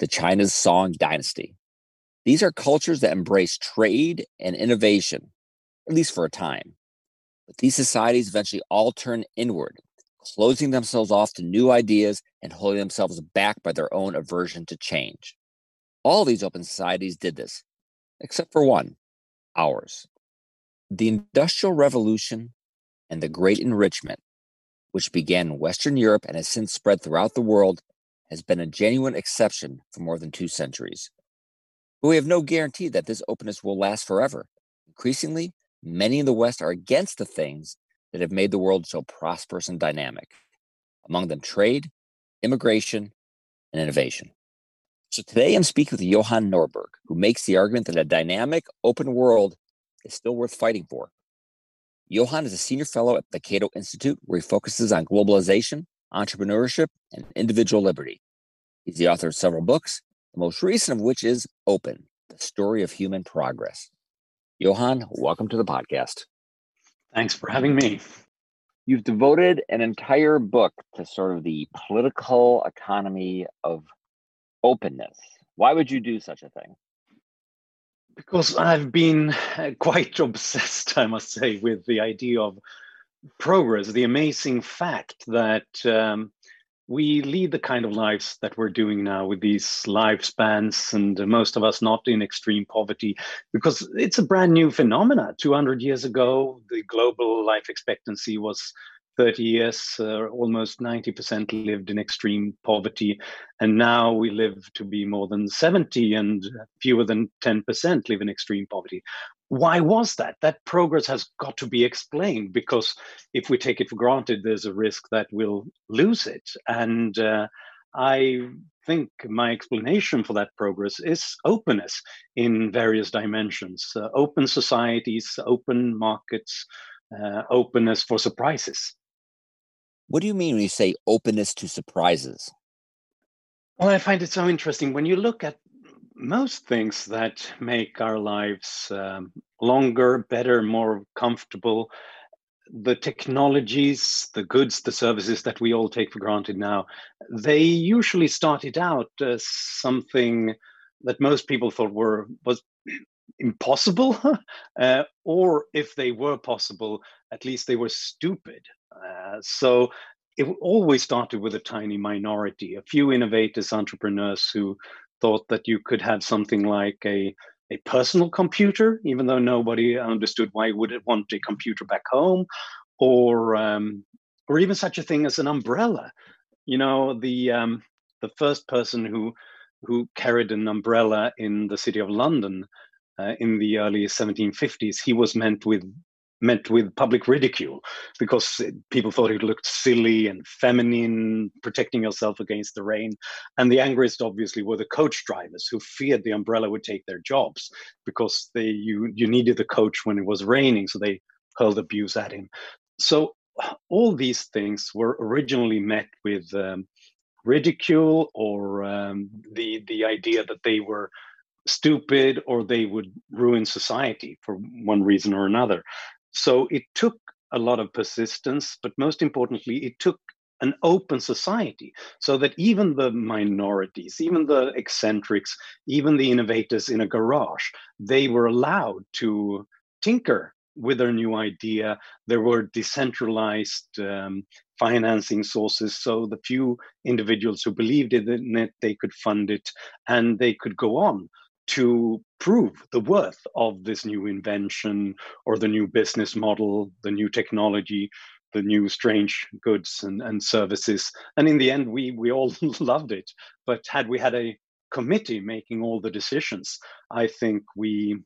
to China's Song dynasty. These are cultures that embrace trade and innovation, at least for a time. But these societies eventually all turn inward, closing themselves off to new ideas and holding themselves back by their own aversion to change. All these open societies did this, except for one ours. The Industrial Revolution and the Great Enrichment, which began in Western Europe and has since spread throughout the world, has been a genuine exception for more than two centuries. But we have no guarantee that this openness will last forever. Increasingly, many in the West are against the things that have made the world so prosperous and dynamic, among them trade, immigration, and innovation. So today I'm speaking with Johan Norberg, who makes the argument that a dynamic, open world is still worth fighting for. Johan is a senior fellow at the Cato Institute, where he focuses on globalization, entrepreneurship, and individual liberty. He's the author of several books, the most recent of which is Open, the story of human progress. Johan, welcome to the podcast. Thanks for having me. You've devoted an entire book to sort of the political economy of openness. Why would you do such a thing? Because I've been uh, quite obsessed, I must say, with the idea of progress, the amazing fact that um, we lead the kind of lives that we're doing now with these lifespans and most of us not in extreme poverty because it's a brand new phenomena 200 years ago the global life expectancy was 30 years, uh, almost 90% lived in extreme poverty. And now we live to be more than 70, and fewer than 10% live in extreme poverty. Why was that? That progress has got to be explained because if we take it for granted, there's a risk that we'll lose it. And uh, I think my explanation for that progress is openness in various dimensions uh, open societies, open markets, uh, openness for surprises. What do you mean when you say openness to surprises? Well, I find it so interesting. When you look at most things that make our lives um, longer, better, more comfortable, the technologies, the goods, the services that we all take for granted now, they usually started out as something that most people thought were was impossible, uh, or if they were possible, at least they were stupid. Uh, so it always started with a tiny minority, a few innovators, entrepreneurs who thought that you could have something like a a personal computer, even though nobody understood why would it want a computer back home, or um, or even such a thing as an umbrella. You know, the um, the first person who who carried an umbrella in the city of London uh, in the early 1750s, he was meant with met with public ridicule because people thought it looked silly and feminine, protecting yourself against the rain. And the angriest, obviously, were the coach drivers who feared the umbrella would take their jobs because they you you needed the coach when it was raining, so they hurled abuse at him. So all these things were originally met with um, ridicule or um, the the idea that they were stupid or they would ruin society for one reason or another. So it took a lot of persistence, but most importantly, it took an open society so that even the minorities, even the eccentrics, even the innovators in a garage, they were allowed to tinker with their new idea. There were decentralized um, financing sources, so the few individuals who believed in it, they could fund it, and they could go on to prove the worth of this new invention or the new business model, the new technology, the new strange goods and, and services. And in the end, we we all loved it. But had we had a committee making all the decisions, I think we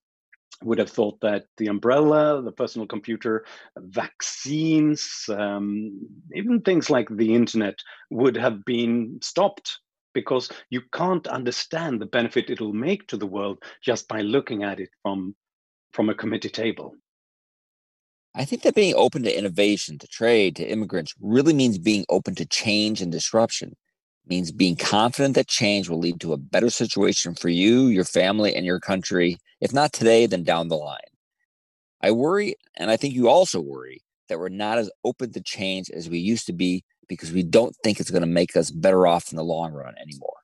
would have thought that the umbrella, the personal computer, vaccines, um, even things like the internet would have been stopped because you can't understand the benefit it'll make to the world just by looking at it from from a committee table. I think that being open to innovation, to trade, to immigrants really means being open to change and disruption. It means being confident that change will lead to a better situation for you, your family, and your country, if not today, then down the line. I worry, and I think you also worry, that we're not as open to change as we used to be because we don't think it's going to make us better off in the long run anymore.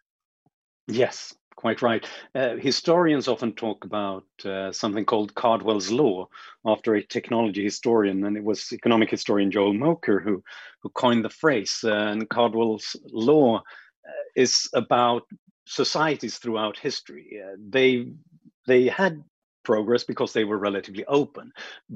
Yes, quite right. Uh, historians often talk about uh, something called Cardwell's Law after a technology historian, and it was economic historian Joel Mokyr who, who coined the phrase. Uh, and Cardwell's Law uh, is about societies throughout history. Uh, they they had progress because they were relatively open,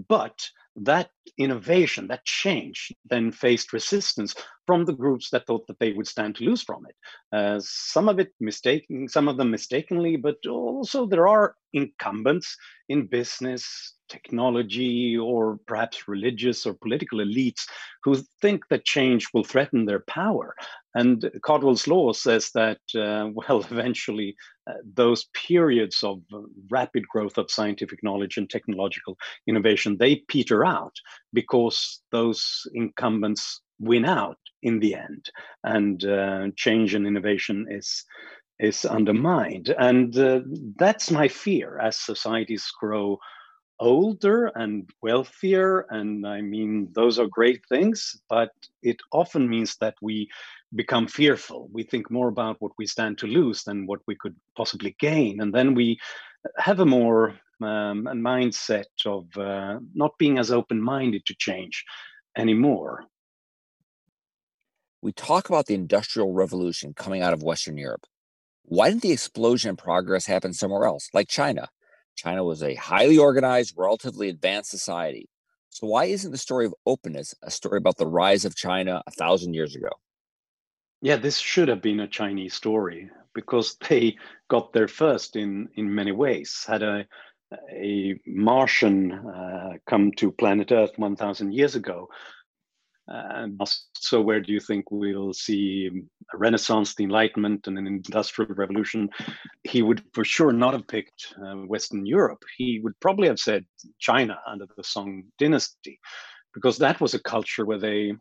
but that innovation, that change, then faced resistance from the groups that thought that they would stand to lose from it. Uh, some of it mistaken, some of them mistakenly, but also there are incumbents in business, technology, or perhaps religious or political elites who think that change will threaten their power. And Cardwell's law says that, uh, well, eventually uh, those periods of rapid growth of scientific knowledge and technological innovation, they peter out because those incumbents win out in the end, and uh, change and innovation is is undermined. And uh, that's my fear as societies grow older and wealthier. And I mean, those are great things, but it often means that we become fearful. We think more about what we stand to lose than what we could possibly gain. And then we have a more um, a mindset of uh, not being as open minded to change anymore. We talk about the Industrial Revolution coming out of Western Europe. Why didn't the explosion in progress happen somewhere else, like China? China was a highly organized, relatively advanced society. So, why isn't the story of openness a story about the rise of China a thousand years ago? Yeah, this should have been a Chinese story because they got there first in, in many ways. Had a, a Martian uh, come to planet Earth 1,000 years ago, and so, where do you think we'll see a Renaissance, the Enlightenment, and an Industrial Revolution? He would for sure not have picked uh, Western Europe. He would probably have said China under the Song Dynasty, because that was a culture where they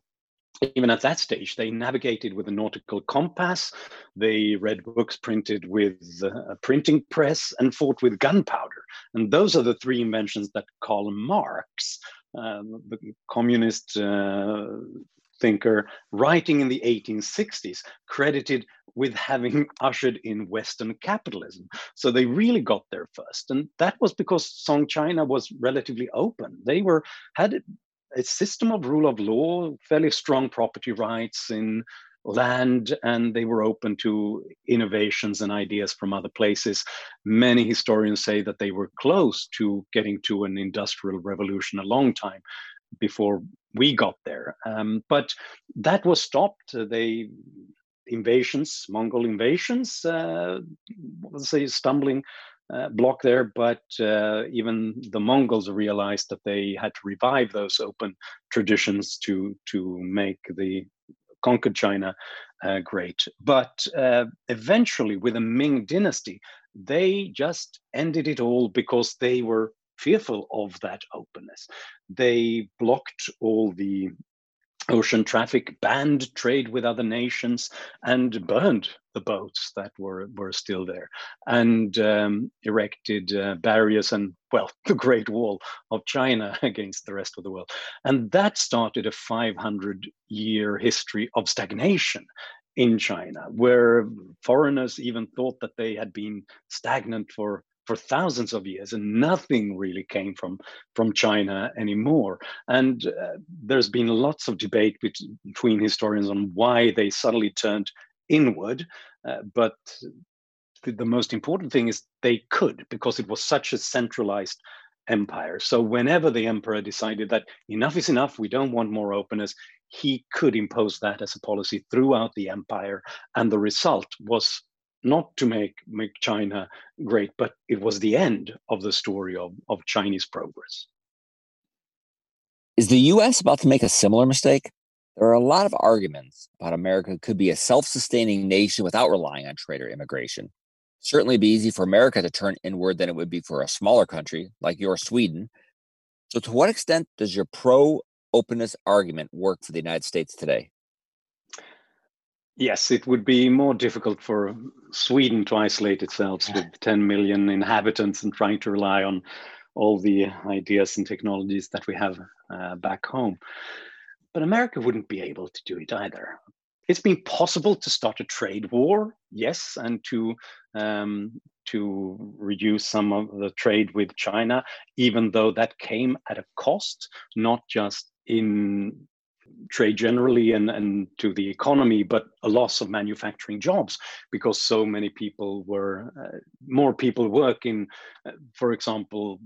even at that stage, they navigated with a nautical compass. They read books printed with a printing press and fought with gunpowder. And those are the three inventions that Karl Marx the communist uh, thinker, writing in the 1860s, credited with having ushered in Western capitalism. So they really got there first, and that was because Song China was relatively open. They were had a system of rule of law, fairly strong property rights in land and they were open to innovations and ideas from other places. Many historians say that they were close to getting to an industrial revolution a long time before we got there. Um, but that was stopped. They invasions, Mongol invasions, uh, let's say stumbling uh, block there, but uh, even the Mongols realized that they had to revive those open traditions to to make the conquered China uh, great. But uh, eventually, with the Ming dynasty, they just ended it all because they were fearful of that openness. They blocked all the ocean traffic, banned trade with other nations, and burned the boats that were, were still there, and um, erected uh, barriers and, well, the Great Wall of China against the rest of the world. And that started a 500 year history of stagnation in China, where foreigners even thought that they had been stagnant for for thousands of years and nothing really came from from china anymore. And uh, there's been lots of debate between historians on why they suddenly turned inward uh, but the, the most important thing is they could because it was such a centralized empire. So whenever the emperor decided that enough is enough we don't want more openness he could impose that as a policy throughout the empire and the result was not to make, make China great, but it was the end of the story of, of Chinese progress. Is the US about to make a similar mistake? There are a lot of arguments about America could be a self sustaining nation without relying on trade or immigration. Certainly be easy for America to turn inward than it would be for a smaller country like your Sweden. So, to what extent does your pro openness argument work for the United States today? Yes, it would be more difficult for Sweden to isolate itself with 10 million inhabitants and trying to rely on all the ideas and technologies that we have uh, back home. But America wouldn't be able to do it either. It's been possible to start a trade war, yes, and to um, to reduce some of the trade with China, even though that came at a cost, not just in trade generally and, and to the economy, but a loss of manufacturing jobs because so many people were, uh, more people work in, uh, for example,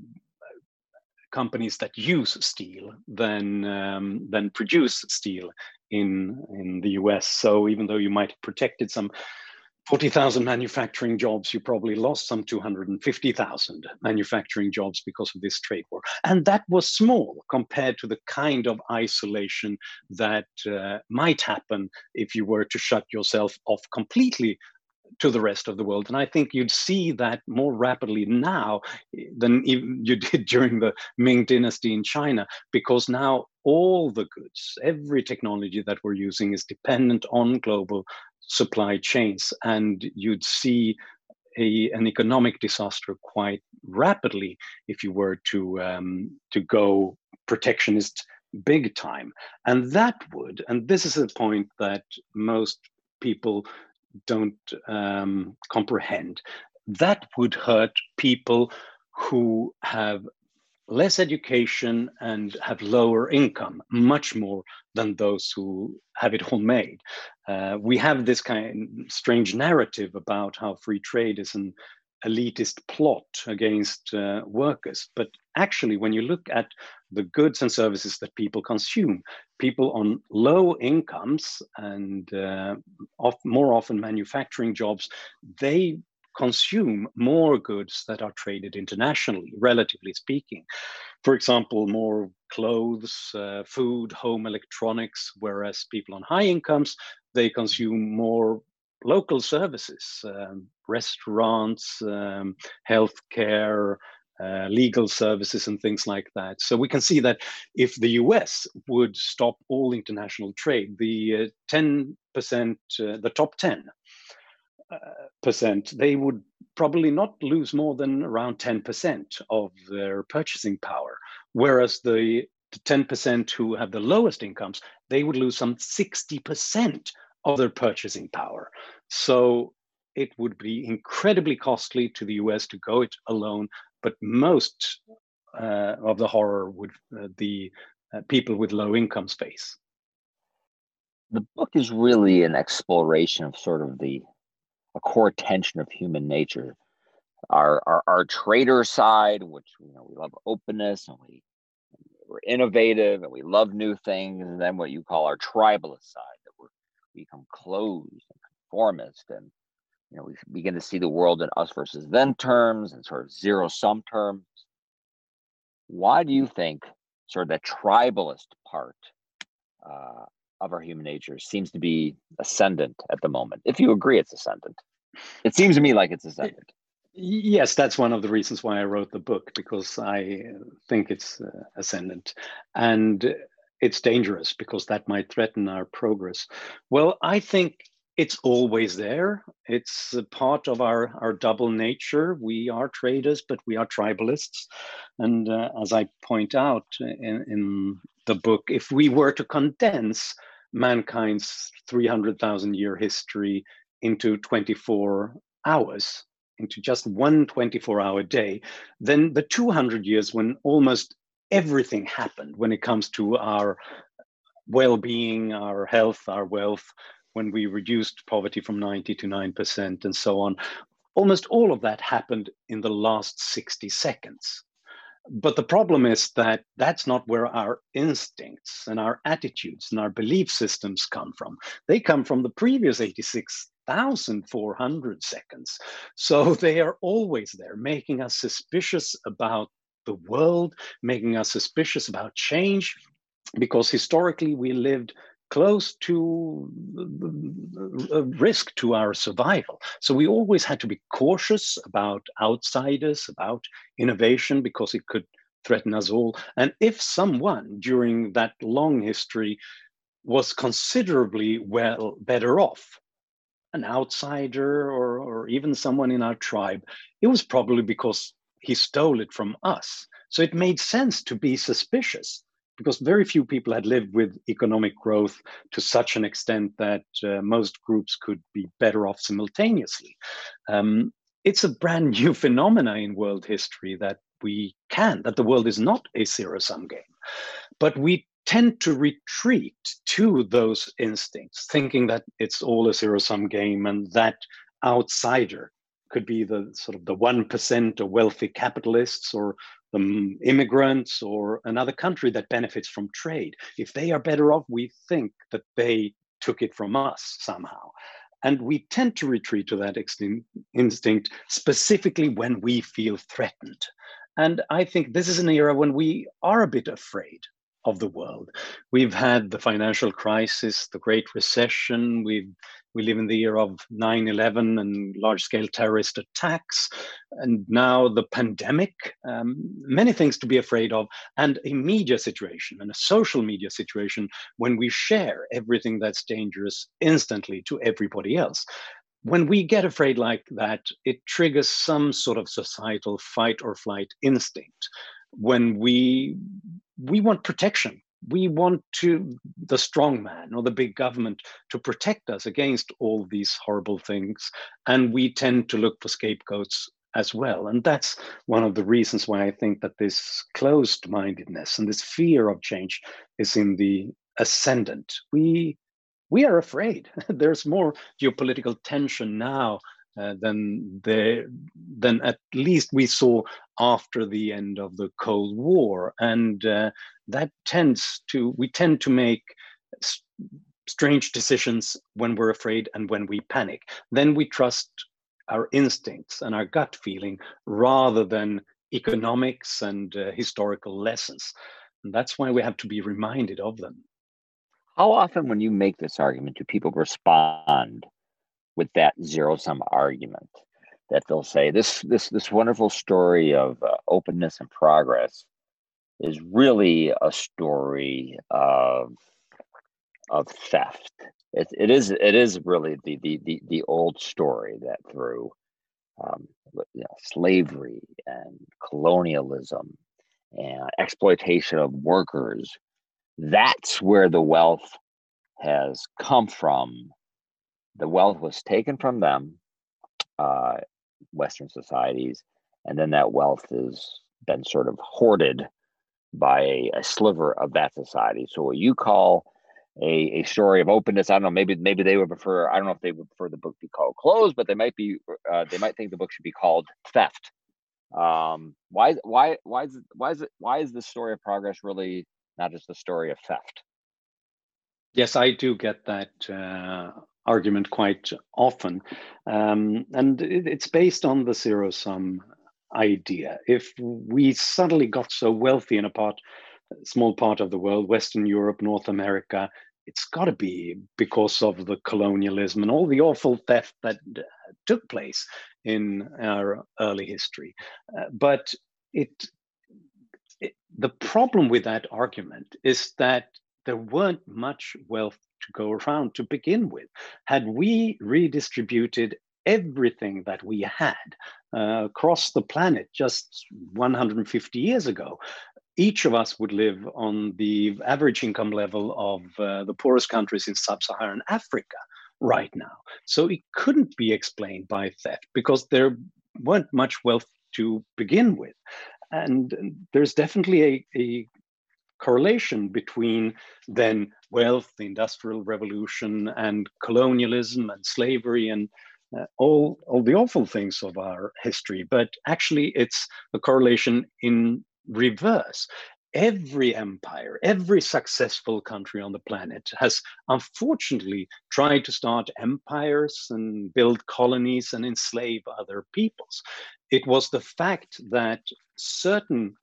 companies that use steel than um, than produce steel in in the US. So even though you might have protected some 40,000 manufacturing jobs, you probably lost some 250,000 manufacturing jobs because of this trade war. And that was small compared to the kind of isolation that uh, might happen if you were to shut yourself off completely to the rest of the world. And I think you'd see that more rapidly now than even you did during the Ming Dynasty in China, because now all the goods, every technology that we're using is dependent on global supply chains. And you'd see a, an economic disaster quite rapidly if you were to um, to go protectionist big time. And that would, and this is a point that most people don't um, comprehend. That would hurt people who have less education and have lower income, much more than those who have it all made. Uh, we have this kind of strange narrative about how free trade is an elitist plot against uh, workers. But actually, when you look at the goods and services that people consume, people on low incomes and uh, more often manufacturing jobs, they consume more goods that are traded internationally, relatively speaking. For example, more clothes, uh, food, home electronics, whereas people on high incomes, they consume more local services, um, restaurants, um, healthcare, uh, legal services and things like that. So we can see that if the US would stop all international trade, the uh, 10%, uh, the top 10 uh, percent, they would probably not lose more than around 10% of their purchasing power. Whereas the 10% who have the lowest incomes, they would lose some 60% of their purchasing power. So it would be incredibly costly to the US to go it alone, but most uh, of the horror would uh, the uh, people with low incomes face. The book is really an exploration of sort of the a core tension of human nature. Our, our, our trader side, which you know we love openness and we we're innovative and we love new things, and then what you call our tribalist side, that we're we become closed and conformist, and you know we begin to see the world in us versus them terms and sort of zero sum terms. Why do you think sort of the tribalist part uh, of our human nature seems to be ascendant at the moment. If you agree it's ascendant, it seems to me like it's ascendant. Yes, that's one of the reasons why I wrote the book because I think it's uh, ascendant and it's dangerous because that might threaten our progress. Well, I think it's always there. It's a part of our, our double nature. We are traders, but we are tribalists. And uh, as I point out in, in the book, if we were to condense mankind's 300,000 year history into 24 hours, into just one 24 hour day, then the 200 years when almost everything happened when it comes to our well being, our health, our wealth, when we reduced poverty from 90 to 9% and so on, almost all of that happened in the last 60 seconds. But the problem is that that's not where our instincts and our attitudes and our belief systems come from. They come from the previous 86,400 seconds. So they are always there, making us suspicious about the world, making us suspicious about change, because historically we lived close to a risk to our survival. So we always had to be cautious about outsiders, about innovation, because it could threaten us all. And if someone during that long history was considerably well better off, an outsider or, or even someone in our tribe, it was probably because he stole it from us. So it made sense to be suspicious because very few people had lived with economic growth to such an extent that uh, most groups could be better off simultaneously. Um, it's a brand new phenomena in world history that we can, that the world is not a zero sum game. But we tend to retreat to those instincts, thinking that it's all a zero sum game and that outsider could be the sort of the 1% of wealthy capitalists or the immigrants or another country that benefits from trade. If they are better off, we think that they took it from us somehow. And we tend to retreat to that instinct specifically when we feel threatened. And I think this is an era when we are a bit afraid of the world. We've had the financial crisis, the Great Recession, we've we live in the year of 9 11 and large scale terrorist attacks, and now the pandemic, um, many things to be afraid of, and a media situation and a social media situation when we share everything that's dangerous instantly to everybody else. When we get afraid like that, it triggers some sort of societal fight or flight instinct. When we we want protection. We want to the strong man or the big government to protect us against all these horrible things. And we tend to look for scapegoats as well. And that's one of the reasons why i think that this closed mindedness and this fear of change is in the ascendant. We we are afraid. There's more geopolitical tension now uh, than the than at least we saw after the end of the Cold War, and uh, that tends to we tend to make strange decisions when we're afraid and when we panic. Then we trust our instincts and our gut feeling rather than economics and uh, historical lessons. And that's why we have to be reminded of them. How often, when you make this argument, do people respond with that zero sum argument that they'll say this this this wonderful story of uh, openness and progress is really a story of of theft. It, it is it is really the the the, the old story that through um, you know, slavery and colonialism and exploitation of workers, that's where the wealth has come from the wealth was taken from them, uh, Western societies, and then that wealth has been sort of hoarded by a, a sliver of that society. So what you call a, a story of openness, I don't know, maybe maybe they would prefer. I don't know if they would prefer the book be called closed, but they might be uh, they might think the book should be called theft. Um, why why why is why is it why is the story of progress really not just the story of theft? Yes, I do get that uh, argument quite often. Um, and it, it's based on the zero sum idea. If we suddenly got so wealthy in a part, small part of the world, Western Europe, North America, it's got to be because of the colonialism and all the awful theft that uh, took place in our early history. Uh, but it, it, the problem with that argument is that there weren't much wealth to go around to begin with. Had we redistributed everything that we had uh, across the planet just 150 years ago, each of us would live on the average income level of uh, the poorest countries in sub Saharan Africa right now. So it couldn't be explained by theft because there weren't much wealth to begin with. And there's definitely a, a correlation between then wealth, the industrial revolution, and colonialism and slavery and uh, all, all the awful things of our history. But actually, it's a correlation in reverse. Every empire, every successful country on the planet has unfortunately tried to start empires and build colonies and enslave other peoples. It was the fact that certain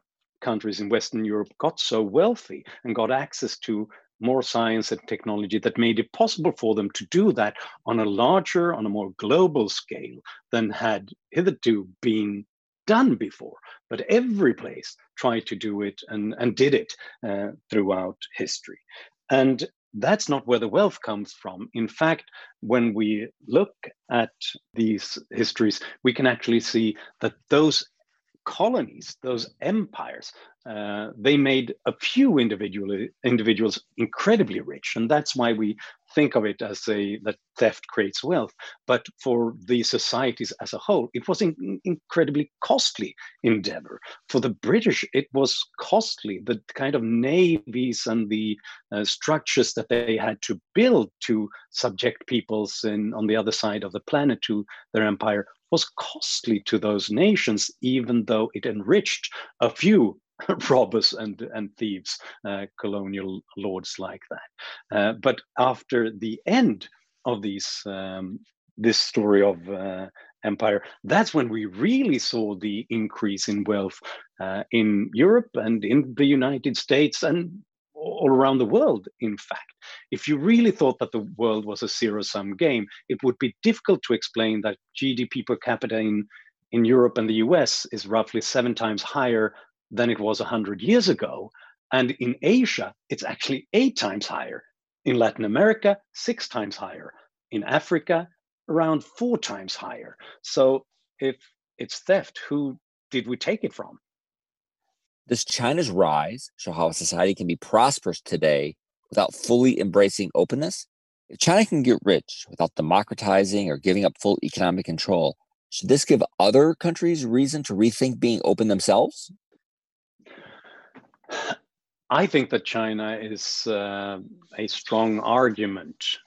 countries in Western Europe got so wealthy and got access to more science and technology that made it possible for them to do that on a larger, on a more global scale than had hitherto been done before. But every place tried to do it and, and did it uh, throughout history. And that's not where the wealth comes from. In fact, when we look at these histories, we can actually see that those colonies, those empires, uh, they made a few individual individuals incredibly rich, and that's why we think of it as a that theft creates wealth. But for the societies as a whole, it was an incredibly costly endeavor. For the British, it was costly. The kind of navies and the uh, structures that they had to build to subject peoples in on the other side of the planet to their empire was costly to those nations, even though it enriched a few robbers and, and thieves, uh, colonial lords like that. Uh, but after the end of these, um, this story of uh, empire, that's when we really saw the increase in wealth uh, in Europe and in the United States and all around the world, in fact. If you really thought that the world was a zero sum game, it would be difficult to explain that GDP per capita in, in Europe and the US is roughly seven times higher than it was 100 years ago. And in Asia, it's actually eight times higher. In Latin America, six times higher. In Africa, around four times higher. So if it's theft, who did we take it from? Does China's rise show how a society can be prosperous today without fully embracing openness? If China can get rich without democratizing or giving up full economic control, should this give other countries reason to rethink being open themselves? I think that China is uh, a strong argument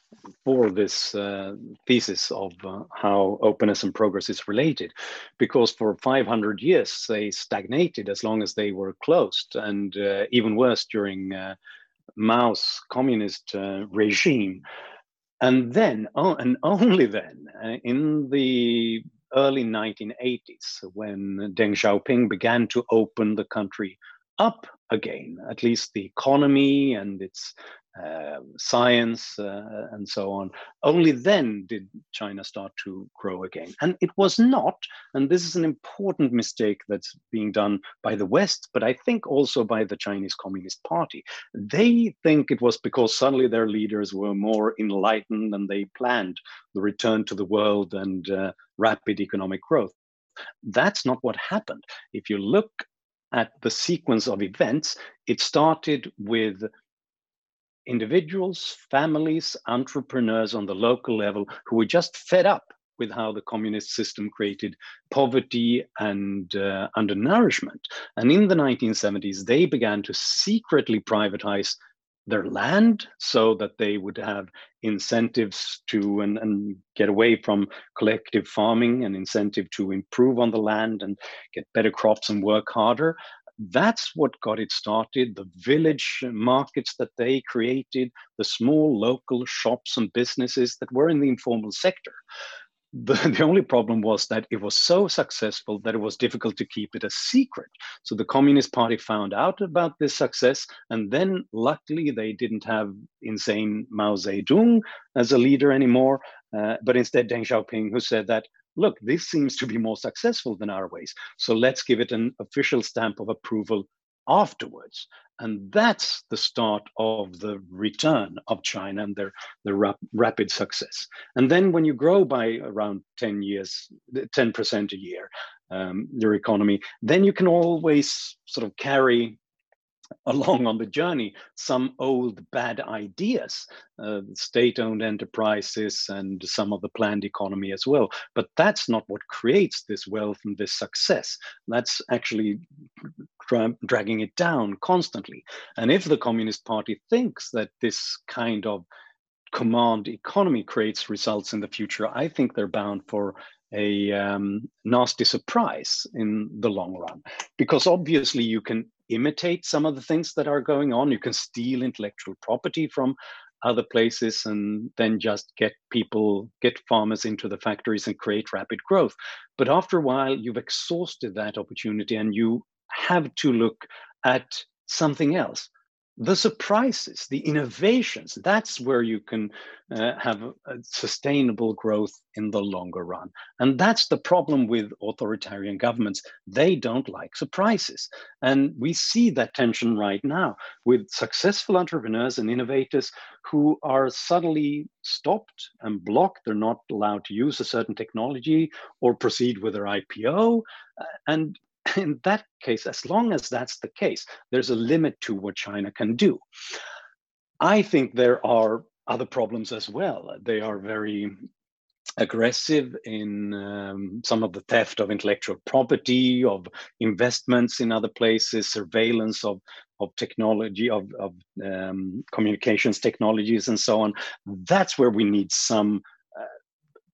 for this uh, thesis of uh, how openness and progress is related, because for 500 years they stagnated as long as they were closed, and uh, even worse during uh, Mao's communist uh, regime. And then, oh, and only then, in the early 1980s, when Deng Xiaoping began to open the country up again, at least the economy and its uh, science uh, and so on. Only then did China start to grow again. And it was not, and this is an important mistake that's being done by the West, but I think also by the Chinese Communist Party. They think it was because suddenly their leaders were more enlightened and they planned the return to the world and uh, rapid economic growth. That's not what happened. If you look at the sequence of events, it started with individuals, families, entrepreneurs on the local level who were just fed up with how the communist system created poverty and uh, undernourishment. And in the 1970s, they began to secretly privatize their land so that they would have incentives to and, and get away from collective farming and incentive to improve on the land and get better crops and work harder that's what got it started the village markets that they created the small local shops and businesses that were in the informal sector the, the only problem was that it was so successful that it was difficult to keep it a secret. So the Communist Party found out about this success, and then luckily they didn't have insane Mao Zedong as a leader anymore, uh, but instead Deng Xiaoping, who said that, look, this seems to be more successful than our ways. So let's give it an official stamp of approval afterwards. And that's the start of the return of China and their, their rap- rapid success. And then when you grow by around 10 years, 10% a year, um, your economy, then you can always sort of carry along on the journey some old bad ideas, uh, state owned enterprises, and some of the planned economy as well. But that's not what creates this wealth and this success. That's actually dra- dragging it down constantly. And if the Communist Party thinks that this kind of command economy creates results in the future, I think they're bound for a um, nasty surprise in the long run. Because obviously, you can imitate some of the things that are going on. You can steal intellectual property from other places and then just get people, get farmers into the factories and create rapid growth. But after a while, you've exhausted that opportunity and you have to look at something else. The surprises, the innovations, that's where you can uh, have sustainable growth in the longer run. And that's the problem with authoritarian governments. They don't like surprises. And we see that tension right now with successful entrepreneurs and innovators who are suddenly stopped and blocked. They're not allowed to use a certain technology or proceed with their IPO. Uh, and in that case, as long as that's the case, there's a limit to what China can do. I think there are other problems as well. They are very aggressive in um, some of the theft of intellectual property, of investments in other places, surveillance of of technology, of, of um, communications technologies, and so on. That's where we need some uh,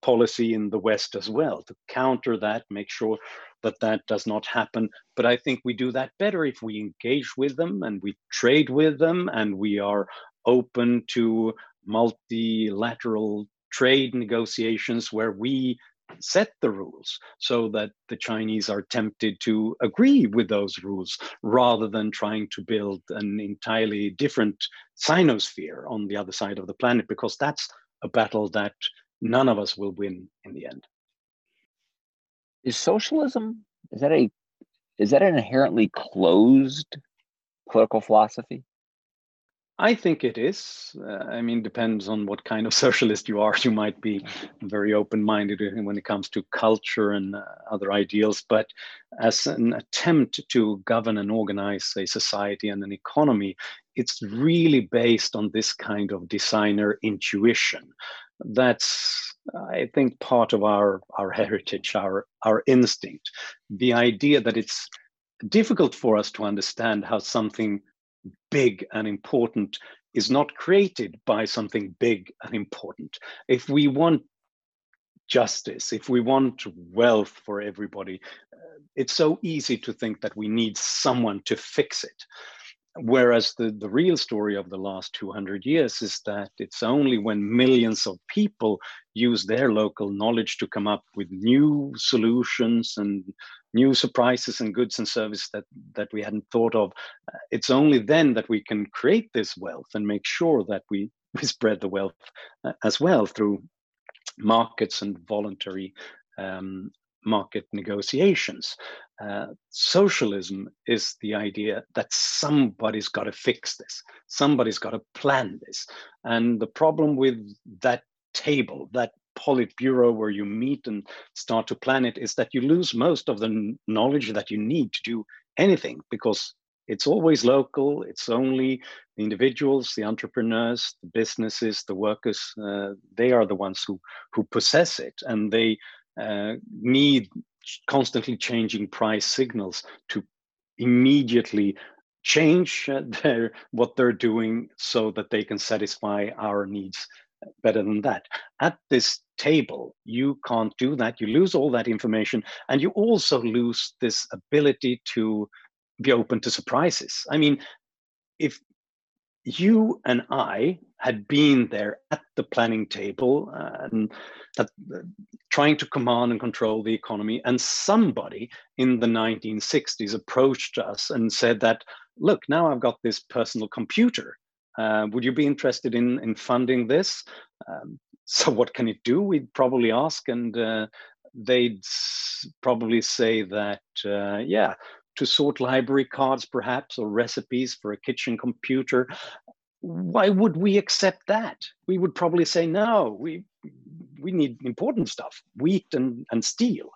policy in the West as well to counter that, make sure that that does not happen. But I think we do that better if we engage with them and we trade with them and we are open to multilateral trade negotiations where we set the rules so that the Chinese are tempted to agree with those rules rather than trying to build an entirely different sinosphere on the other side of the planet, because that's a battle that none of us will win in the end. Is socialism is that a is that an inherently closed political philosophy? I think it is. Uh, I mean, depends on what kind of socialist you are. You might be very open-minded when it comes to culture and uh, other ideals, but as an attempt to govern and organize a society and an economy, it's really based on this kind of designer intuition. That's I think part of our our heritage, our our instinct, the idea that it's difficult for us to understand how something big and important is not created by something big and important. If we want justice, if we want wealth for everybody, uh, it's so easy to think that we need someone to fix it. Whereas the, the real story of the last 200 years is that it's only when millions of people use their local knowledge to come up with new solutions and new surprises and goods and services that, that we hadn't thought of. Uh, it's only then that we can create this wealth and make sure that we, we spread the wealth uh, as well through markets and voluntary um, market negotiations. Uh, socialism is the idea that somebody's got to fix this, somebody's got to plan this. And the problem with that table, that Politburo where you meet and start to plan it, is that you lose most of the knowledge that you need to do anything because it's always local. It's only the individuals, the entrepreneurs, the businesses, the workers. Uh, they are the ones who who possess it, and they uh, need constantly changing price signals to immediately change uh, their what they're doing so that they can satisfy our needs better than that. At this table you can't do that. You lose all that information and you also lose this ability to be open to surprises. I mean if you and I had been there at the planning table and that, uh, trying to command and control the economy. And somebody in the 1960s approached us and said that, look, now I've got this personal computer. Uh, would you be interested in, in funding this? Um, so what can it do? We'd probably ask, and uh, they'd probably say that, uh, yeah, to sort library cards, perhaps, or recipes for a kitchen computer. Why would we accept that? We would probably say, no, we, we need important stuff, wheat and, and steel.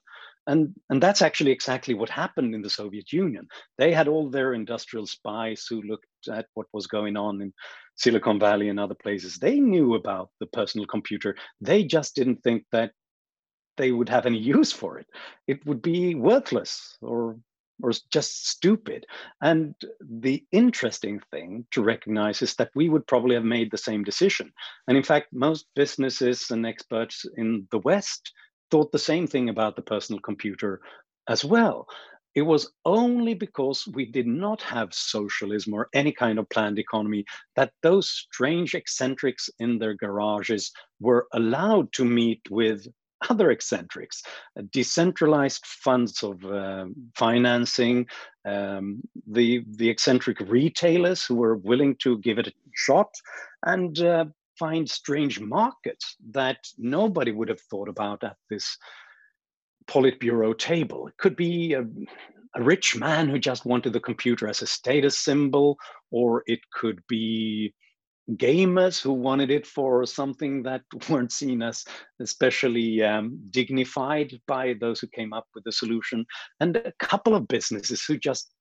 And, and that's actually exactly what happened in the Soviet Union. They had all their industrial spies who looked at what was going on in Silicon Valley and other places. They knew about the personal computer. They just didn't think that they would have any use for it. It would be worthless or or just stupid. And the interesting thing to recognize is that we would probably have made the same decision. And in fact, most businesses and experts in the West thought the same thing about the personal computer as well. It was only because we did not have socialism or any kind of planned economy that those strange eccentrics in their garages were allowed to meet with other eccentrics, uh, decentralized funds of uh, financing, um, the, the eccentric retailers who were willing to give it a shot, and uh, find strange markets that nobody would have thought about at this Politburo table. It could be a, a rich man who just wanted the computer as a status symbol, or it could be gamers who wanted it for something that weren't seen as especially um, dignified by those who came up with the solution, and a couple of businesses who just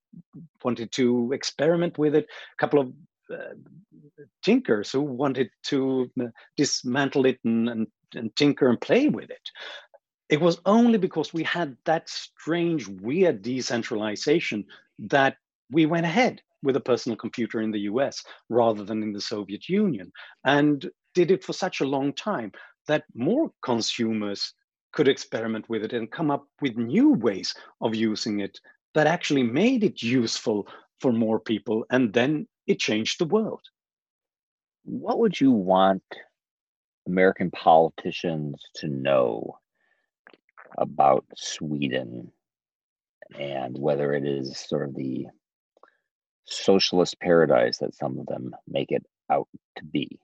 wanted to experiment with it, a couple of uh, tinkers who wanted to uh, dismantle it and, and, and tinker and play with it. It was only because we had that strange, weird decentralization that we went ahead with a personal computer in the US rather than in the Soviet Union, and did it for such a long time that more consumers could experiment with it and come up with new ways of using it that actually made it useful for more people. And then it changed the world. What would you want American politicians to know about Sweden and whether it is sort of the socialist paradise that some of them make it out to be?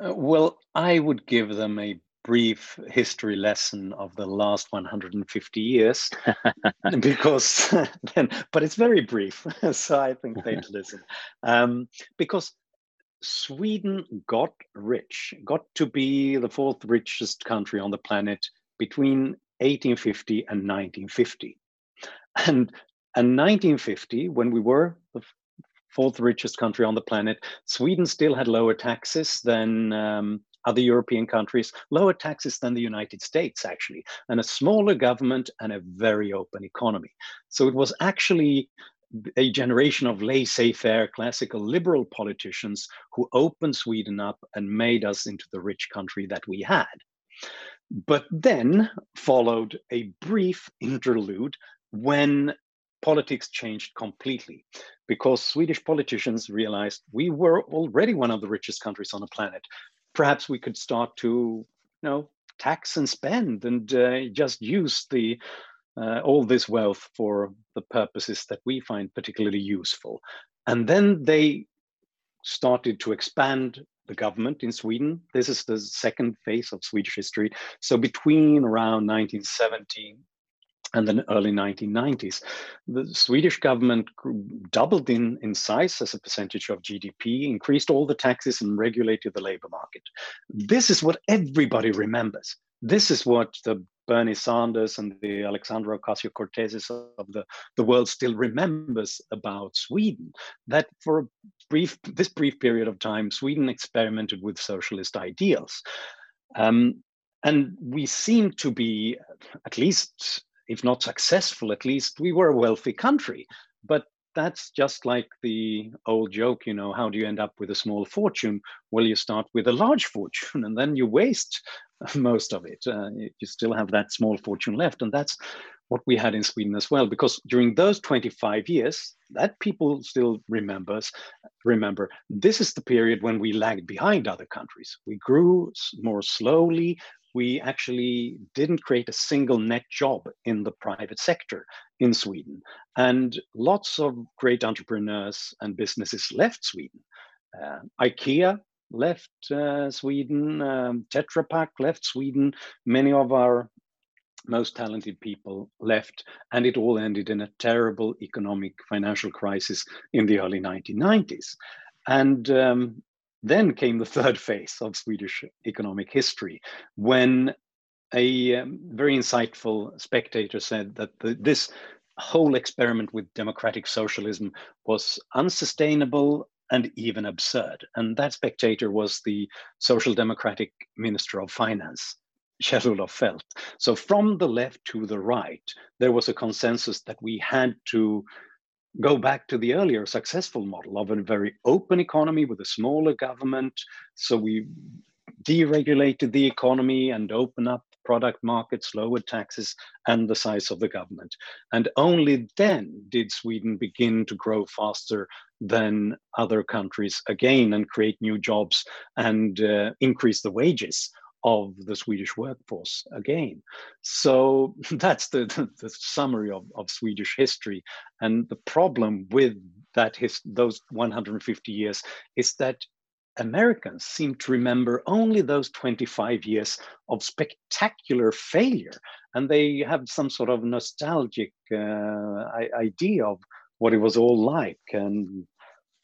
Uh, well, I would give them a brief history lesson of the last 150 years because then but it's very brief so i think they'd listen um, because sweden got rich got to be the fourth richest country on the planet between 1850 and 1950 and and 1950 when we were the fourth richest country on the planet sweden still had lower taxes than um, other European countries, lower taxes than the United States, actually, and a smaller government and a very open economy. So it was actually a generation of laissez-faire classical liberal politicians who opened Sweden up and made us into the rich country that we had. But then followed a brief interlude when politics changed completely because Swedish politicians realized we were already one of the richest countries on the planet perhaps we could start to you know tax and spend and uh, just use the uh, all this wealth for the purposes that we find particularly useful and then they started to expand the government in Sweden. This is the second phase of Swedish history. So between around 1917 and then early 1990s. The Swedish government doubled in, in size as a percentage of GDP, increased all the taxes, and regulated the labor market. This is what everybody remembers. This is what the Bernie Sanders and the Alexandra Ocasio Cortezes of the, the world still remembers about Sweden. That for a brief, this brief period of time, Sweden experimented with socialist ideals. Um, and we seem to be, at least if not successful, at least we were a wealthy country. But that's just like the old joke, you know, how do you end up with a small fortune? Well, you start with a large fortune and then you waste most of it. Uh, you still have that small fortune left. And that's what we had in Sweden as well, because during those 25 years, that people still remembers, remember, this is the period when we lagged behind other countries. We grew more slowly, we actually didn't create a single net job in the private sector in Sweden. And lots of great entrepreneurs and businesses left Sweden. Uh, IKEA left uh, Sweden, um, Tetra Pak left Sweden, many of our most talented people left, and it all ended in a terrible economic financial crisis in the early 1990s. And um, then came the third phase of Swedish economic history, when a um, very insightful spectator said that the, this whole experiment with democratic socialism was unsustainable and even absurd. And that spectator was the Social Democratic Minister of Finance, Kjell-Olof. So from the left to the right, there was a consensus that we had to go back to the earlier successful model of a very open economy with a smaller government. So we deregulated the economy and open up product markets, lowered taxes, and the size of the government. And only then did Sweden begin to grow faster than other countries again and create new jobs and uh, increase the wages of the Swedish workforce again. So that's the, the, summary of, of Swedish history. And the problem with that his, those 150 years is that Americans seem to remember only those 25 years of spectacular failure. And they have some sort of nostalgic uh, idea of what it was all like. And,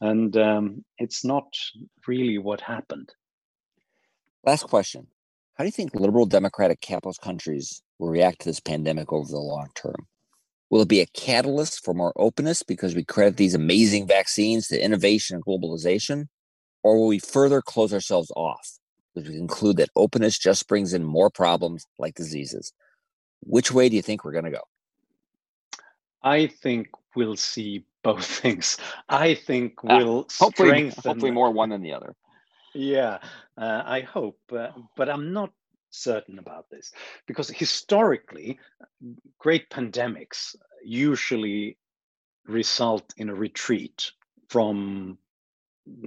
and um, it's not really what happened. Last question How do you think liberal democratic capitalist countries will react to this pandemic over the long term? Will it be a catalyst for more openness because we credit these amazing vaccines to innovation and globalization? Or will we further close ourselves off because we conclude that openness just brings in more problems like diseases? Which way do you think we're going to go? I think we'll see both things. I think ah, we'll uh, hopefully, strengthen. Hopefully, more one than the other. Yeah, uh, I hope, uh, but I'm not certain about this because historically, great pandemics usually result in a retreat from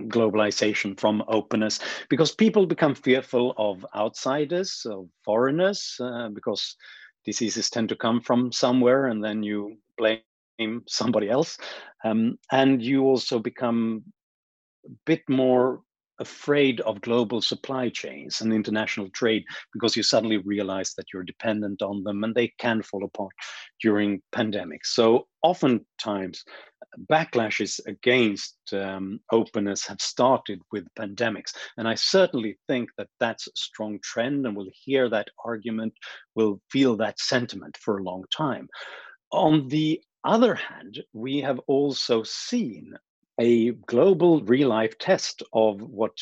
globalization, from openness, because people become fearful of outsiders, of foreigners, uh, because diseases tend to come from somewhere and then you blame somebody else. Um, and you also become a bit more afraid of global supply chains and international trade because you suddenly realize that you're dependent on them and they can fall apart during pandemics. So oftentimes backlashes against um, openness have started with pandemics. And I certainly think that that's a strong trend and we'll hear that argument, we'll feel that sentiment for a long time. On the other hand, we have also seen a global real life test of what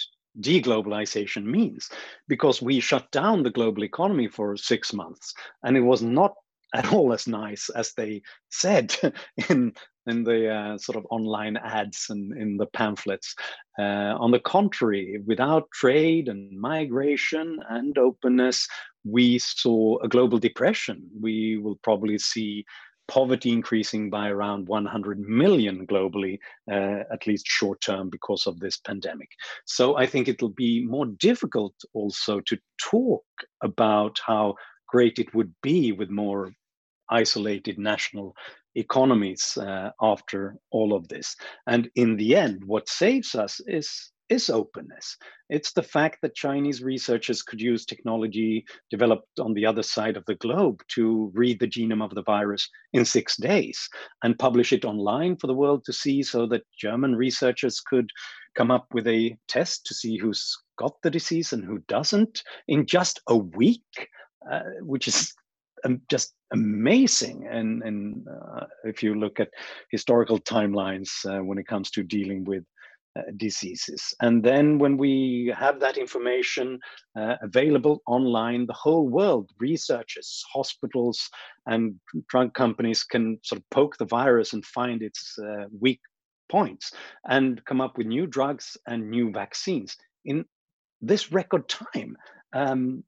deglobalization means because we shut down the global economy for six months and it was not at all as nice as they said in in the uh, sort of online ads and in the pamphlets. Uh, on the contrary, without trade and migration and openness, we saw a global depression. We will probably see poverty increasing by around 100 million globally, uh, at least short term, because of this pandemic. So I think it'll be more difficult also to talk about how great it would be with more isolated national economies uh, after all of this. And in the end, what saves us is is openness. It's the fact that Chinese researchers could use technology developed on the other side of the globe to read the genome of the virus in six days and publish it online for the world to see so that German researchers could come up with a test to see who's got the disease and who doesn't in just a week, uh, which is um, just amazing. And, and uh, if you look at historical timelines uh, when it comes to dealing with diseases. And then when we have that information uh, available online, the whole world, researchers, hospitals, and drug companies can sort of poke the virus and find its uh, weak points and come up with new drugs and new vaccines in this record time. Um,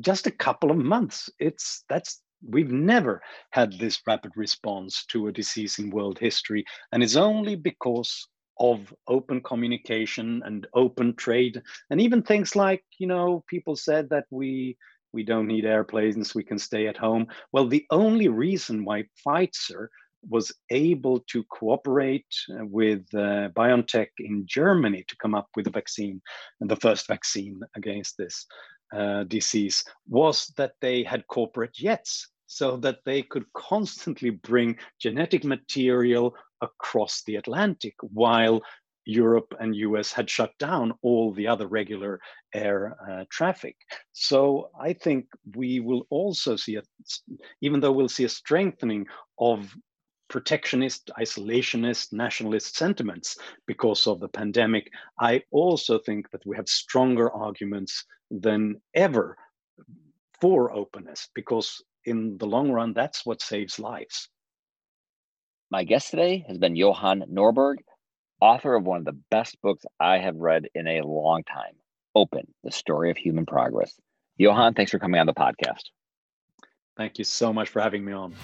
just a couple of months. It's that's we've never had this rapid response to a disease in world history, and it's only because of open communication and open trade. And even things like you know people said that we we don't need airplanes we can stay at home. Well the only reason why pfizer was able to cooperate uh, with uh, BioNTech in Germany to come up with a vaccine, and the first vaccine against this uh, disease was that they had corporate jets so that they could constantly bring genetic material across the Atlantic while Europe and US had shut down all the other regular air uh, traffic. So I think we will also see, a, even though we'll see a strengthening of protectionist, isolationist, nationalist sentiments because of the pandemic, I also think that we have stronger arguments than ever for openness because in the long run, that's what saves lives. My guest today has been Johan Norberg, author of one of the best books I have read in a long time Open, the story of human progress. Johan, thanks for coming on the podcast. Thank you so much for having me on.